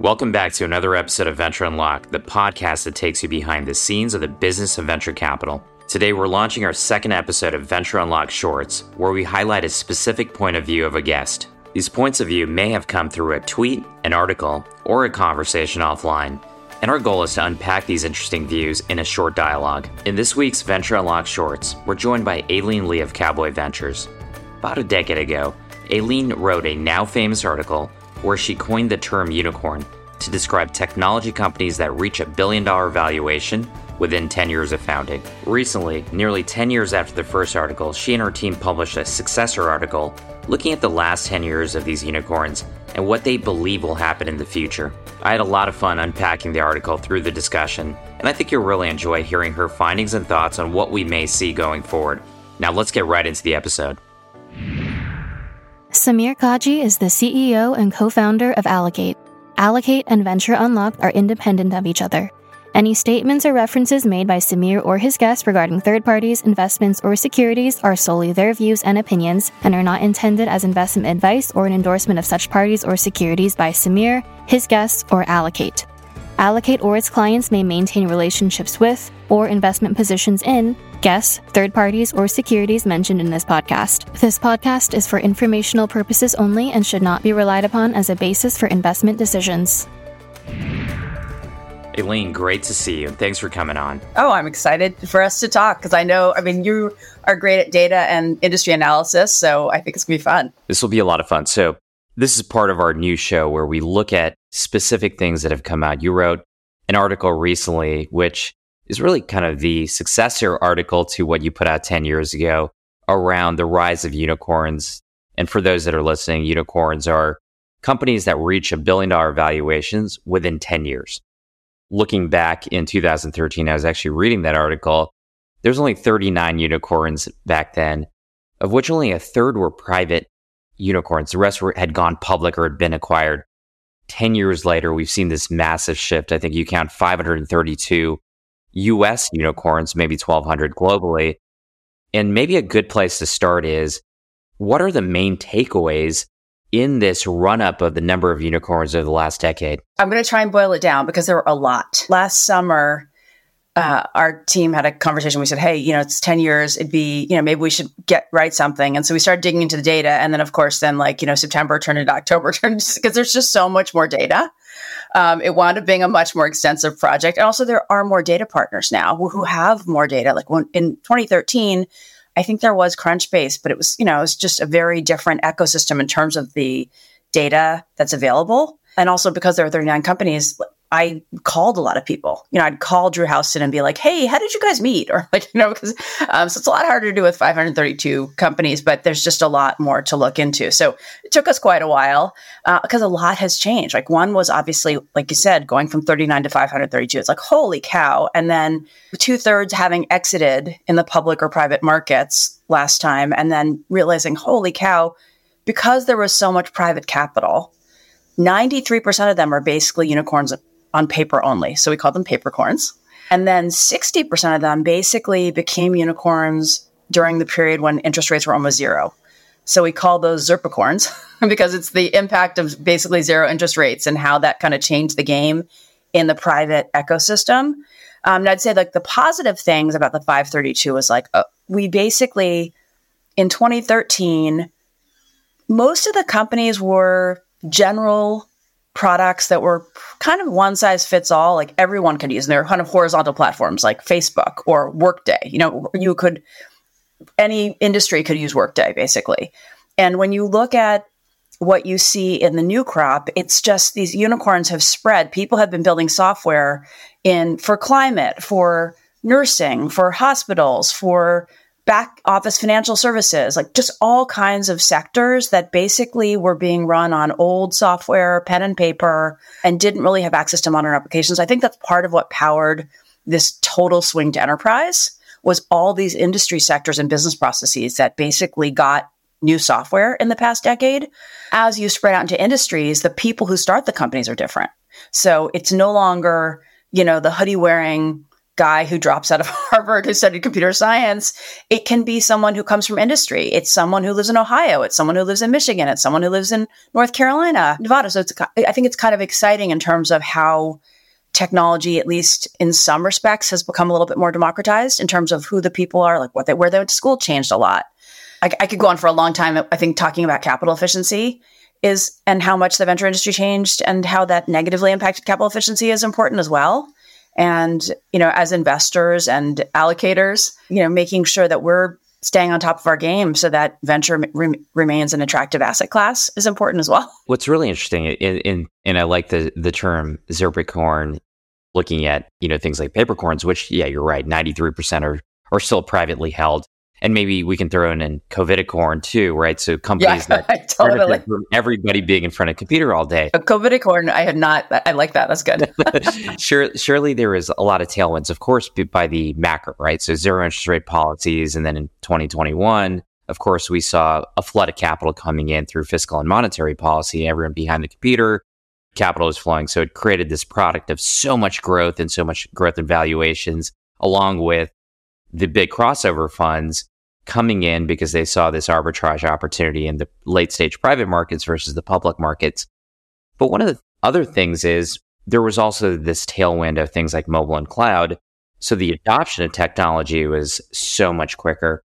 Welcome back to another episode of Venture Unlocked, the podcast that takes you behind the scenes of the business of venture capital. Today, we're launching our second episode of Venture Unlocked Shorts, where we highlight a specific point of view of a guest. These points of view may have come through a tweet, an article, or a conversation offline. And our goal is to unpack these interesting views in a short dialogue. In this week's Venture Unlocked Shorts, we're joined by Aileen Lee of Cowboy Ventures. About a decade ago, Aileen wrote a now famous article where she coined the term unicorn to describe technology companies that reach a billion dollar valuation within 10 years of founding. Recently, nearly 10 years after the first article, she and her team published a successor article looking at the last 10 years of these unicorns and what they believe will happen in the future. I had a lot of fun unpacking the article through the discussion, and I think you'll really enjoy hearing her findings and thoughts on what we may see going forward. Now, let's get right into the episode. Samir Kaji is the CEO and co founder of Allocate. Allocate and Venture Unlocked are independent of each other. Any statements or references made by Samir or his guests regarding third parties, investments, or securities are solely their views and opinions and are not intended as investment advice or an endorsement of such parties or securities by Samir, his guests, or Allocate. Allocate or its clients may maintain relationships with or investment positions in guests, third parties, or securities mentioned in this podcast. This podcast is for informational purposes only and should not be relied upon as a basis for investment decisions. Aileen, great to see you. Thanks for coming on. Oh, I'm excited for us to talk because I know, I mean, you are great at data and industry analysis, so I think it's going to be fun. This will be a lot of fun. So, this is part of our new show where we look at specific things that have come out. You wrote an article recently, which is really kind of the successor article to what you put out 10 years ago around the rise of unicorns. And for those that are listening, unicorns are companies that reach a billion dollar valuations within 10 years. Looking back in 2013, I was actually reading that article. There's only 39 unicorns back then, of which only a third were private unicorns. The rest were, had gone public or had been acquired. 10 years later, we've seen this massive shift. I think you count 532 US unicorns, maybe 1200 globally. And maybe a good place to start is what are the main takeaways in this run up of the number of unicorns over the last decade? I'm going to try and boil it down because there were a lot. Last summer, uh, our team had a conversation. We said, "Hey, you know, it's ten years. It'd be, you know, maybe we should get write something." And so we started digging into the data, and then, of course, then like you know, September turned into October, turned because there's just so much more data. Um, it wound up being a much more extensive project, and also there are more data partners now who, who have more data. Like when, in 2013, I think there was Crunchbase, but it was you know it's just a very different ecosystem in terms of the data that's available, and also because there are 39 companies I called a lot of people. You know, I'd call Drew Houston and be like, "Hey, how did you guys meet?" Or like, you know, because um, so it's a lot harder to do with 532 companies, but there's just a lot more to look into. So it took us quite a while because uh, a lot has changed. Like one was obviously, like you said, going from 39 to 532. It's like holy cow! And then two thirds having exited in the public or private markets last time, and then realizing, holy cow, because there was so much private capital. 93% of them are basically unicorns on paper only. So we called them papercorns. And then 60% of them basically became unicorns during the period when interest rates were almost zero. So we call those zirpicorns because it's the impact of basically zero interest rates and how that kind of changed the game in the private ecosystem. Um, and I'd say like the positive things about the 532 was like uh, we basically in 2013 most of the companies were general products that were kind of one size fits all, like everyone could use. And they're kind of horizontal platforms like Facebook or Workday. You know, you could, any industry could use Workday basically. And when you look at what you see in the new crop, it's just these unicorns have spread. People have been building software in for climate, for nursing, for hospitals, for back office financial services, like just all kinds of sectors that basically were being run on old software, pen and paper, and didn't really have access to modern applications. I think that's part of what powered this total swing to enterprise was all these industry sectors and business processes that basically got new software in the past decade. As you spread out into industries, the people who start the companies are different. So it's no longer, you know, the hoodie wearing guy who drops out of Harvard who studied computer science. It can be someone who comes from industry. It's someone who lives in Ohio. It's someone who lives in Michigan. It's someone who lives in North Carolina, Nevada. So it's, I think it's kind of exciting in terms of how technology, at least in some respects, has become a little bit more democratized in terms of who the people are, like what they, where they went to school changed a lot. I, I could go on for a long time. I think talking about capital efficiency is and how much the venture industry changed and how that negatively impacted capital efficiency is important as well. And, you know, as investors and allocators, you know, making sure that we're staying on top of our game so that venture re- remains an attractive asset class is important as well. What's really interesting, in, in, and I like the, the term Zirpicorn, looking at, you know, things like papercorns, which, yeah, you're right, 93% are, are still privately held and maybe we can throw in an COVIDicorn too, right? So companies yeah, that totally everybody being in front of a computer all day. COVIDicorn, I had not. I like that. That's good. sure, surely there is a lot of tailwinds, of course, by the macro, right? So zero interest rate policies, and then in 2021, of course, we saw a flood of capital coming in through fiscal and monetary policy. Everyone behind the computer, capital is flowing, so it created this product of so much growth and so much growth in valuations, along with the big crossover funds coming in because they saw this arbitrage opportunity in the late stage private markets versus the public markets. But one of the other things is there was also this tailwind of things like mobile and cloud. So the adoption of technology was so much quicker.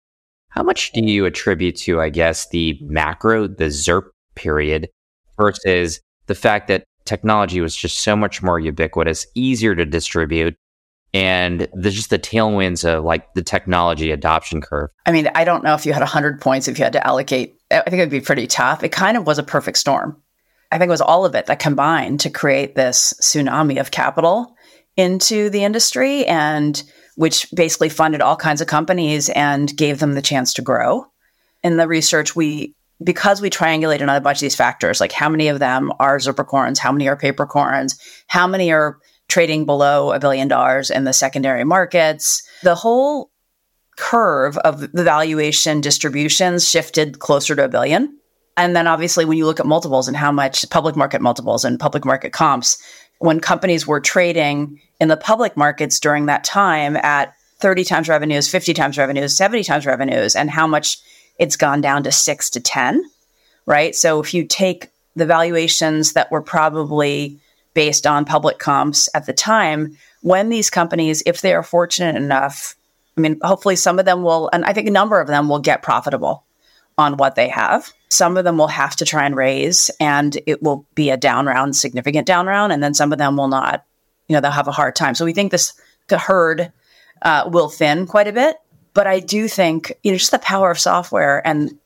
How much do you attribute to, I guess, the macro, the ZIRP period versus the fact that technology was just so much more ubiquitous, easier to distribute, and there's just the tailwinds of like the technology adoption curve. I mean, I don't know if you had 100 points if you had to allocate. I think it would be pretty tough. It kind of was a perfect storm. I think it was all of it that combined to create this tsunami of capital into the industry and which basically funded all kinds of companies and gave them the chance to grow. In the research, we because we triangulated on a bunch of these factors, like how many of them are zirpicorns, how many are papercorns, how many are trading below a billion dollars in the secondary markets. The whole curve of the valuation distributions shifted closer to a billion. And then obviously, when you look at multiples and how much public market multiples and public market comps, when companies were trading in the public markets during that time at 30 times revenues, 50 times revenues, 70 times revenues, and how much it's gone down to six to 10, right? So if you take the valuations that were probably based on public comps at the time when these companies, if they are fortunate enough, I mean, hopefully some of them will, and I think a number of them will get profitable on what they have. Some of them will have to try and raise, and it will be a down round, significant down round, and then some of them will not. You know, they'll have a hard time. So we think this the herd uh, will thin quite a bit. But I do think you know just the power of software and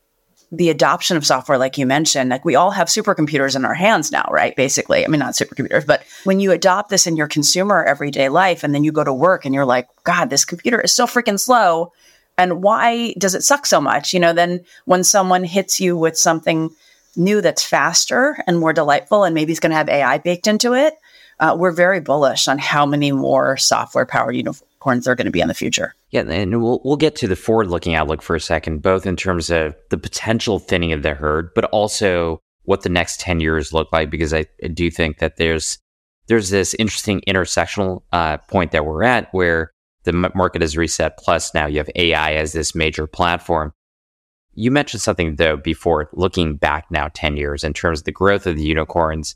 the adoption of software, like you mentioned, like we all have supercomputers in our hands now, right? Basically, I mean, not supercomputers, but when you adopt this in your consumer everyday life and then you go to work and you're like, God, this computer is so freaking slow. And why does it suck so much? You know, then when someone hits you with something new that's faster and more delightful and maybe it's going to have AI baked into it, uh, we're very bullish on how many more software powered uniforms unicorns are going to be in the future. Yeah, and we'll we'll get to the forward-looking outlook for a second, both in terms of the potential thinning of the herd, but also what the next 10 years look like because I, I do think that there's there's this interesting intersectional uh, point that we're at where the market is reset plus now you have AI as this major platform. You mentioned something though before looking back now 10 years in terms of the growth of the unicorns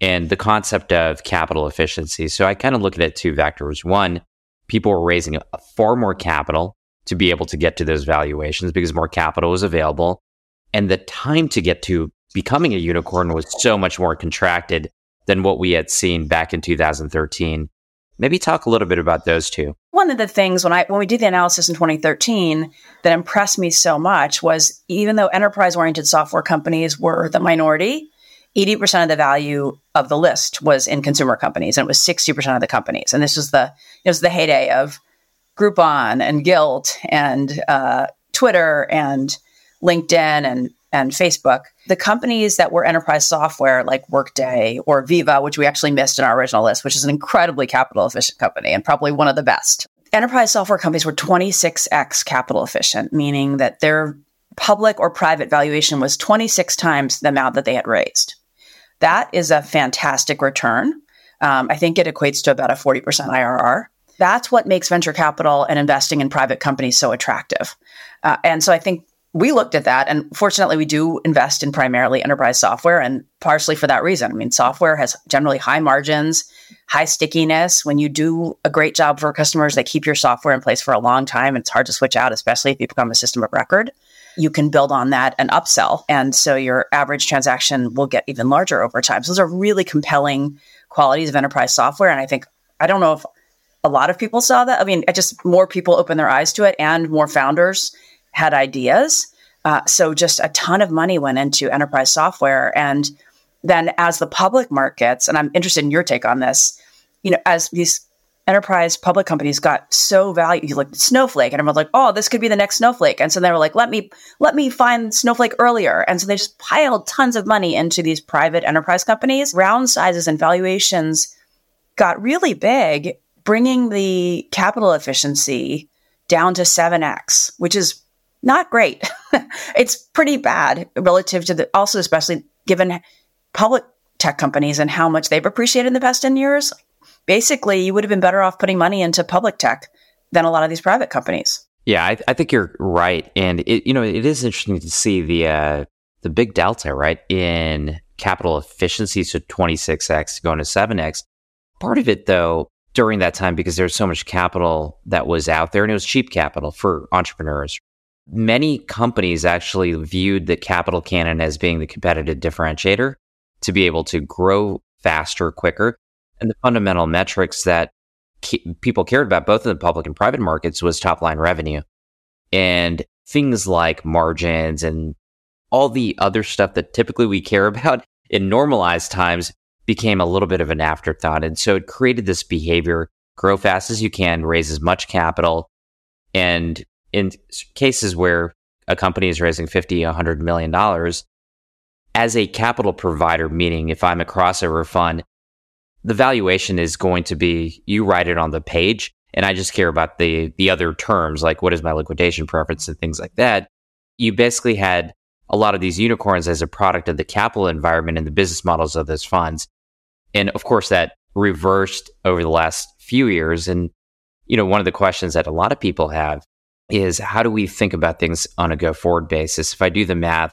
and the concept of capital efficiency. So I kind of look at it two vectors. One, people were raising far more capital to be able to get to those valuations because more capital was available. And the time to get to becoming a unicorn was so much more contracted than what we had seen back in 2013. Maybe talk a little bit about those two. One of the things when I when we did the analysis in 2013 that impressed me so much was even though enterprise oriented software companies were the minority, 80% of the value of the list was in consumer companies and it was 60% of the companies. And this was the, it was the heyday of Groupon and Gilt and uh, Twitter and LinkedIn and, and Facebook. The companies that were enterprise software like Workday or Veeva, which we actually missed in our original list, which is an incredibly capital efficient company and probably one of the best. Enterprise software companies were 26x capital efficient, meaning that their public or private valuation was 26 times the amount that they had raised. That is a fantastic return. Um, I think it equates to about a 40% IRR. that's what makes venture capital and investing in private companies so attractive. Uh, and so I think we looked at that and fortunately we do invest in primarily enterprise software and partially for that reason. I mean, software has generally high margins, high stickiness. When you do a great job for customers, they keep your software in place for a long time. It's hard to switch out, especially if you become a system of record. You can build on that and upsell. And so your average transaction will get even larger over time. So those are really compelling qualities of enterprise software. And I think, I don't know if a lot of people saw that. I mean, just more people opened their eyes to it and more founders had ideas. Uh, so just a ton of money went into enterprise software. And then as the public markets, and I'm interested in your take on this, you know, as these enterprise public companies got so valuable, like Snowflake, and everyone's like, oh, this could be the next Snowflake. And so they were like, let me let me find Snowflake earlier. And so they just piled tons of money into these private enterprise companies. Round sizes and valuations got really big, bringing the capital efficiency down to 7x, which is not great. it's pretty bad relative to the, also, especially given public tech companies and how much they've appreciated in the past 10 years. Basically, you would have been better off putting money into public tech than a lot of these private companies. Yeah, I, I think you're right, and it you know it is interesting to see the uh, the big delta right in capital efficiency, so 26x going to 7x. Part of it, though, during that time, because there's so much capital that was out there, and it was cheap capital for entrepreneurs, Many companies actually viewed the capital cannon as being the competitive differentiator to be able to grow faster, quicker. And the fundamental metrics that people cared about, both in the public and private markets, was top line revenue. And things like margins and all the other stuff that typically we care about in normalized times became a little bit of an afterthought. And so it created this behavior grow fast as you can, raise as much capital, and in cases where a company is raising 50, 100 million dollars, as a capital provider, meaning if I'm a crossover fund, the valuation is going to be you write it on the page and I just care about the the other terms like what is my liquidation preference and things like that. You basically had a lot of these unicorns as a product of the capital environment and the business models of those funds. And of course that reversed over the last few years and you know one of the questions that a lot of people have is how do we think about things on a go forward basis? If I do the math,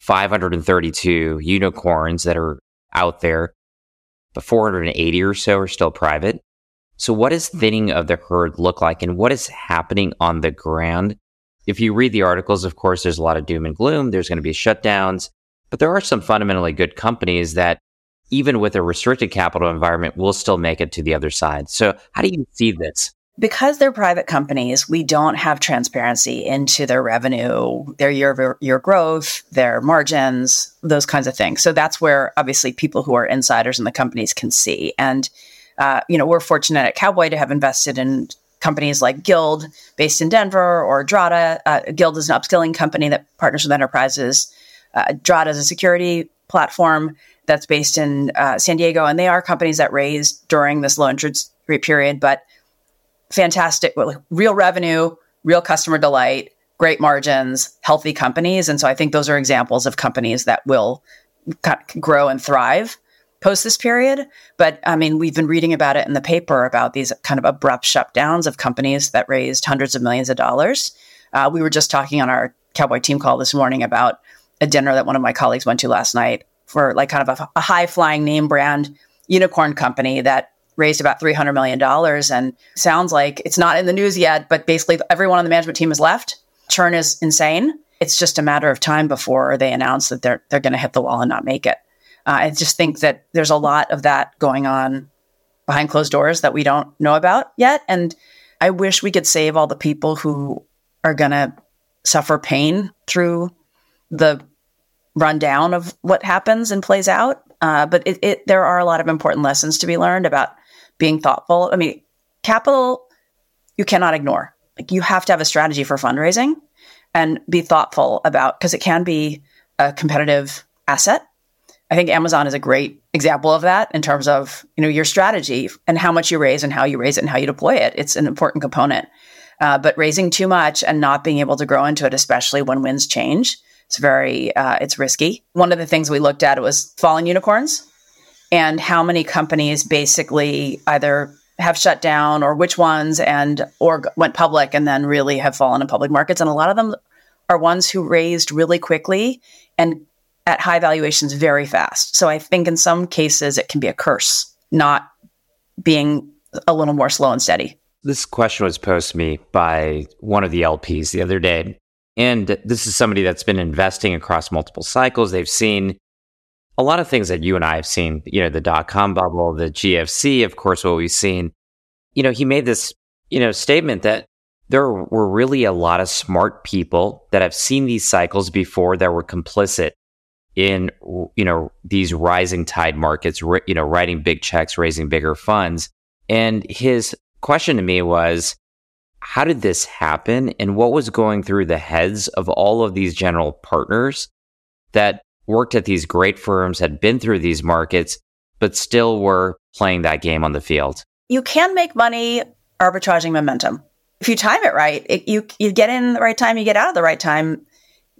532 unicorns that are out there, but 480 or so are still private. So, what does hmm. thinning of the herd look like, and what is happening on the ground? If you read the articles, of course, there's a lot of doom and gloom. There's going to be shutdowns, but there are some fundamentally good companies that, even with a restricted capital environment, will still make it to the other side. So, how do you see this? Because they're private companies, we don't have transparency into their revenue, their year year growth, their margins, those kinds of things. So that's where obviously people who are insiders in the companies can see. And uh, you know, we're fortunate at Cowboy to have invested in companies like Guild, based in Denver, or Drata. Uh, Guild is an upskilling company that partners with enterprises. Uh, Drata is a security platform that's based in uh, San Diego, and they are companies that raised during this low interest rate period, but fantastic, real revenue, real customer delight, great margins, healthy companies. And so I think those are examples of companies that will grow and thrive post this period. But I mean, we've been reading about it in the paper about these kind of abrupt shutdowns of companies that raised hundreds of millions of dollars. Uh, we were just talking on our Cowboy team call this morning about a dinner that one of my colleagues went to last night for like kind of a, a high flying name brand unicorn company that raised about $300 million and sounds like it's not in the news yet, but basically everyone on the management team has left. Churn is insane. It's just a matter of time before they announce that they're, they're going to hit the wall and not make it. Uh, I just think that there's a lot of that going on behind closed doors that we don't know about yet. And I wish we could save all the people who are going to suffer pain through the rundown of what happens and plays out. Uh, but it, it, there are a lot of important lessons to be learned about being thoughtful. I mean, capital you cannot ignore. Like you have to have a strategy for fundraising and be thoughtful about because it can be a competitive asset. I think Amazon is a great example of that in terms of you know your strategy and how much you raise and how you raise it and how you deploy it. It's an important component. Uh, but raising too much and not being able to grow into it, especially when winds change, it's very uh, it's risky. One of the things we looked at was falling unicorns and how many companies basically either have shut down or which ones and or went public and then really have fallen in public markets and a lot of them are ones who raised really quickly and at high valuations very fast. So I think in some cases it can be a curse not being a little more slow and steady. This question was posed to me by one of the LPs the other day. And this is somebody that's been investing across multiple cycles. They've seen a lot of things that you and I have seen, you know, the dot com bubble, the GFC, of course, what we've seen. You know, he made this, you know, statement that there were really a lot of smart people that have seen these cycles before that were complicit in, you know, these rising tide markets, you know, writing big checks, raising bigger funds. And his question to me was, how did this happen? And what was going through the heads of all of these general partners that worked at these great firms, had been through these markets, but still were playing that game on the field? You can make money arbitraging momentum. If you time it right, it, you you get in the right time, you get out of the right time,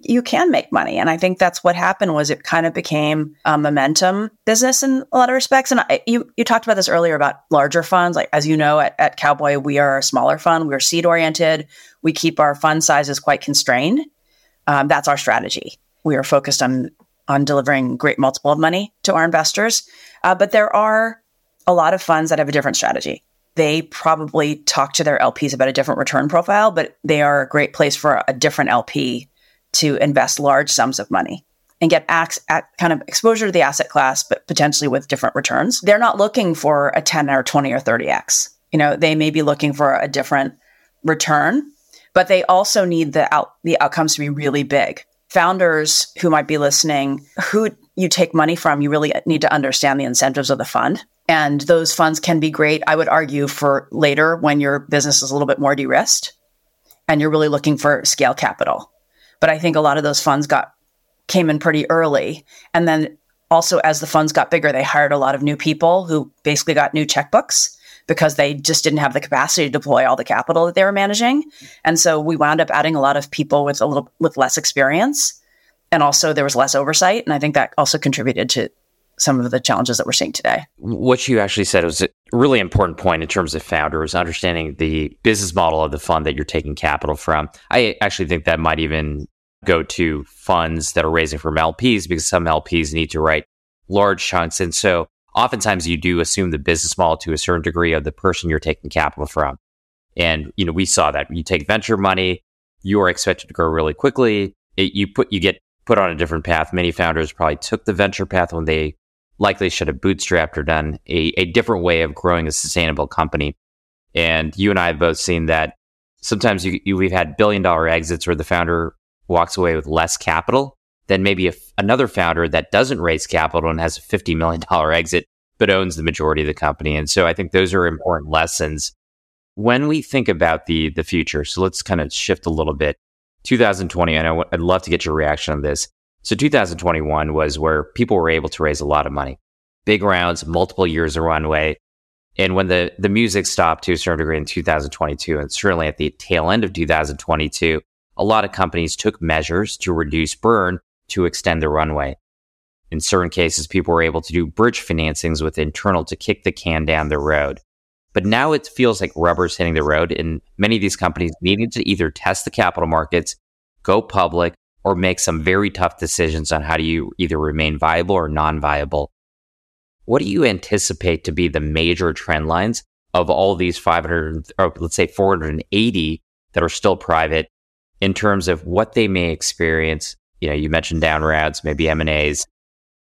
you can make money. And I think that's what happened was it kind of became a momentum business in a lot of respects. And I, you you talked about this earlier about larger funds. Like as you know, at, at Cowboy, we are a smaller fund. We're seed oriented. We keep our fund sizes quite constrained. Um, that's our strategy. We are focused on on delivering great multiple of money to our investors. Uh, but there are a lot of funds that have a different strategy. They probably talk to their LPs about a different return profile, but they are a great place for a different LP to invest large sums of money and get ac- kind of exposure to the asset class, but potentially with different returns. They're not looking for a 10 or 20 or 30x. You know, they may be looking for a different return, but they also need the out- the outcomes to be really big founders who might be listening, who you take money from, you really need to understand the incentives of the fund. And those funds can be great, I would argue, for later when your business is a little bit more de risked and you're really looking for scale capital. But I think a lot of those funds got came in pretty early. And then also as the funds got bigger, they hired a lot of new people who basically got new checkbooks because they just didn't have the capacity to deploy all the capital that they were managing. And so we wound up adding a lot of people with a little with less experience. And also there was less oversight. And I think that also contributed to some of the challenges that we're seeing today. What you actually said was a really important point in terms of founders, understanding the business model of the fund that you're taking capital from. I actually think that might even go to funds that are raising from LPs because some LPs need to write large chunks. And so oftentimes you do assume the business model to a certain degree of the person you're taking capital from. And, you know, we saw that you take venture money, you are expected to grow really quickly. It, you put, you get put on a different path. Many founders probably took the venture path when they likely should have bootstrapped or done a, a different way of growing a sustainable company. And you and I have both seen that sometimes you, you, we've had billion dollar exits where the founder walks away with less capital than maybe a, another founder that doesn't raise capital and has a $50 million exit, but owns the majority of the company. And so I think those are important lessons when we think about the, the future. So let's kind of shift a little bit. 2020, I know I'd love to get your reaction on this. So 2021 was where people were able to raise a lot of money, big rounds, multiple years of runway. And when the, the music stopped to a certain degree in 2022, and certainly at the tail end of 2022, a lot of companies took measures to reduce burn to extend the runway. In certain cases, people were able to do bridge financings with internal to kick the can down the road. But now it feels like rubber's hitting the road, and many of these companies needing to either test the capital markets, go public, or make some very tough decisions on how do you either remain viable or non viable. What do you anticipate to be the major trend lines of all these 500, or let's say 480 that are still private in terms of what they may experience you know, you mentioned down rounds, maybe M and A's.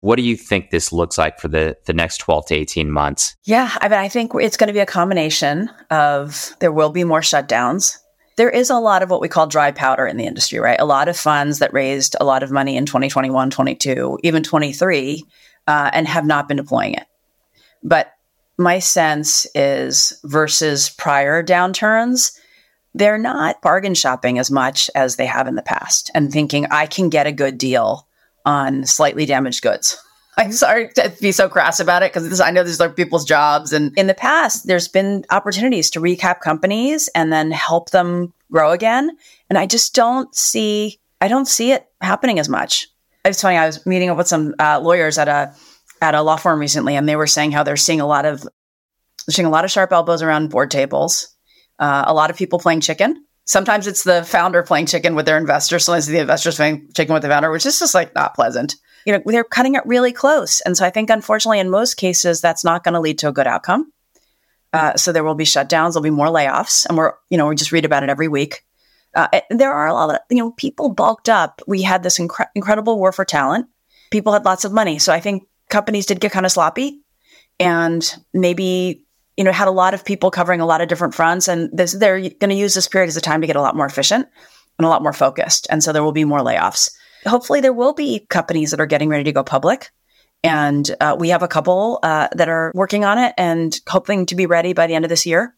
What do you think this looks like for the, the next 12 to 18 months? Yeah, I mean, I think it's going to be a combination of there will be more shutdowns. There is a lot of what we call dry powder in the industry, right? A lot of funds that raised a lot of money in 2021, 22, even 23, uh, and have not been deploying it. But my sense is versus prior downturns, they're not bargain shopping as much as they have in the past and thinking I can get a good deal on slightly damaged goods. I'm sorry to be so crass about it because I know these are people's jobs. And in the past, there's been opportunities to recap companies and then help them grow again. And I just don't see, I don't see it happening as much. It's funny. I was meeting up with some uh, lawyers at a at a law firm recently, and they were saying how they're seeing a lot of seeing a lot of sharp elbows around board tables, uh, a lot of people playing chicken. Sometimes it's the founder playing chicken with their investors. Sometimes the investors playing chicken with the founder, which is just like not pleasant. You know, they're cutting it really close. And so I think, unfortunately, in most cases, that's not going to lead to a good outcome. Uh, so there will be shutdowns, there'll be more layoffs, and we're, you know, we just read about it every week. Uh, there are a lot of, you know, people bulked up. We had this incre- incredible war for talent. People had lots of money. So I think companies did get kind of sloppy and maybe you know had a lot of people covering a lot of different fronts and this, they're going to use this period as a time to get a lot more efficient and a lot more focused and so there will be more layoffs. Hopefully there will be companies that are getting ready to go public and uh, we have a couple uh, that are working on it and hoping to be ready by the end of this year.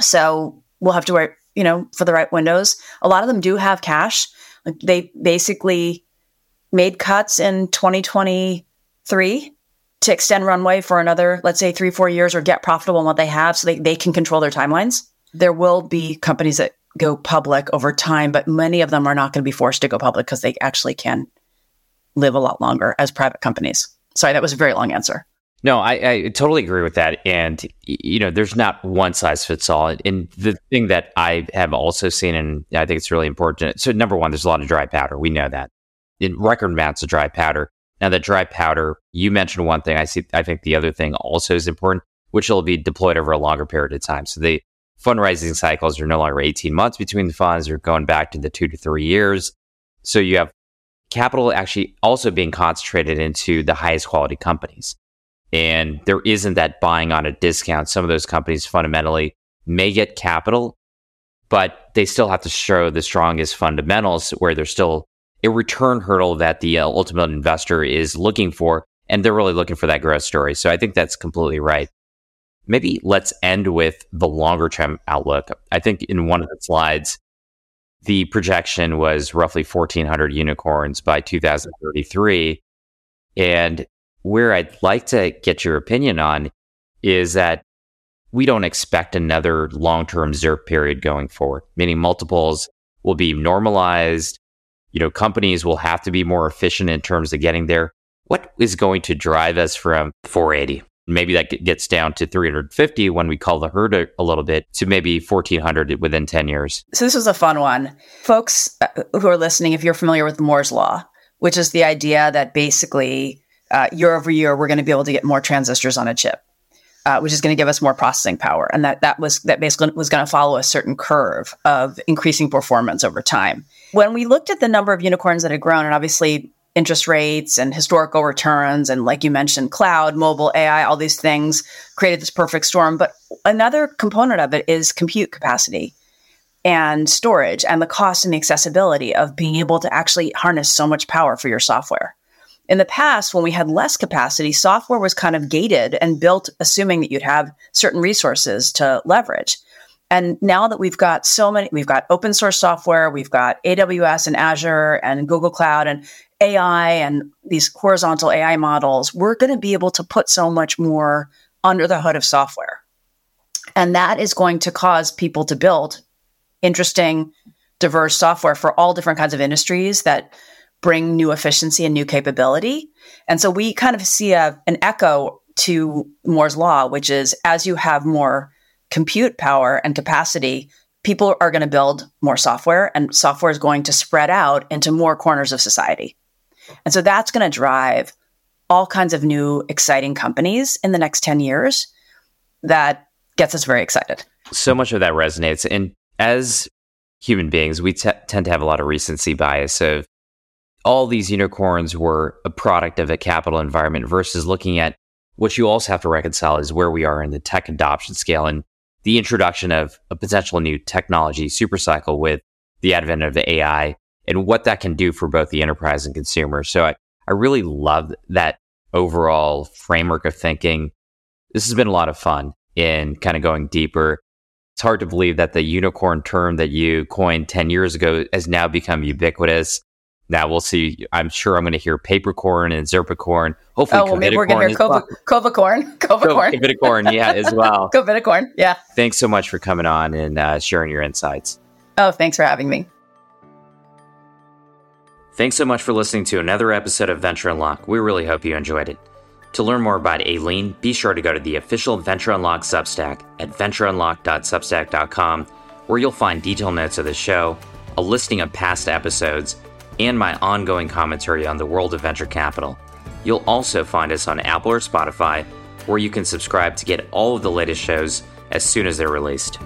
So we'll have to wait you know for the right windows. A lot of them do have cash. Like they basically made cuts in 2023 to extend runway for another, let's say three, four years or get profitable in what they have so they, they can control their timelines. There will be companies that go public over time, but many of them are not going to be forced to go public because they actually can live a lot longer as private companies. Sorry, that was a very long answer. No, I, I, totally agree with that. And, you know, there's not one size fits all. And the thing that I have also seen, and I think it's really important. So, number one, there's a lot of dry powder. We know that in record amounts of dry powder. Now, the dry powder, you mentioned one thing. I see. I think the other thing also is important, which will be deployed over a longer period of time. So the fundraising cycles are no longer 18 months between the funds; they're going back to the two to three years. So you have capital actually also being concentrated into the highest quality companies. And there isn't that buying on a discount. Some of those companies fundamentally may get capital, but they still have to show the strongest fundamentals where they're still a return hurdle that the uh, ultimate investor is looking for. And they're really looking for that growth story. So I think that's completely right. Maybe let's end with the longer term outlook. I think in one of the slides, the projection was roughly 1,400 unicorns by 2033. And where I'd like to get your opinion on is that we don't expect another long term ZIRP period going forward, meaning multiples will be normalized you know, companies will have to be more efficient in terms of getting there. What is going to drive us from 480? Maybe that gets down to 350 when we call the herd a, a little bit to maybe 1400 within 10 years. So this was a fun one. Folks uh, who are listening, if you're familiar with Moore's Law, which is the idea that basically uh, year over year, we're going to be able to get more transistors on a chip. Uh, which is going to give us more processing power, and that that was that basically was going to follow a certain curve of increasing performance over time. When we looked at the number of unicorns that had grown, and obviously interest rates and historical returns, and like you mentioned, cloud, mobile, AI, all these things created this perfect storm. But another component of it is compute capacity and storage and the cost and the accessibility of being able to actually harness so much power for your software. In the past, when we had less capacity, software was kind of gated and built assuming that you'd have certain resources to leverage. And now that we've got so many, we've got open source software, we've got AWS and Azure and Google Cloud and AI and these horizontal AI models, we're going to be able to put so much more under the hood of software. And that is going to cause people to build interesting, diverse software for all different kinds of industries that bring new efficiency and new capability. And so we kind of see a, an echo to Moore's Law, which is as you have more compute power and capacity, people are going to build more software and software is going to spread out into more corners of society. And so that's going to drive all kinds of new exciting companies in the next 10 years that gets us very excited. So much of that resonates. And as human beings, we t- tend to have a lot of recency bias of all these unicorns were a product of a capital environment versus looking at what you also have to reconcile is where we are in the tech adoption scale. And the introduction of a potential new technology supercycle with the advent of the AI and what that can do for both the enterprise and consumer. So I, I really love that overall framework of thinking. This has been a lot of fun in kind of going deeper. It's hard to believe that the unicorn term that you coined 10 years ago has now become ubiquitous. Now we'll see. I'm sure I'm going to hear papercorn and zirpicorn. Hopefully, oh, well, maybe we're going to hear Cova, well. Covacorn, yeah, as well. Covacorn, yeah. Thanks so much for coming on and uh, sharing your insights. Oh, thanks for having me. Thanks so much for listening to another episode of Venture Unlock. We really hope you enjoyed it. To learn more about Aileen, be sure to go to the official Venture Unlock Substack at ventureunlock.substack.com, where you'll find detailed notes of the show, a listing of past episodes, and my ongoing commentary on the world of venture capital. You'll also find us on Apple or Spotify, where you can subscribe to get all of the latest shows as soon as they're released.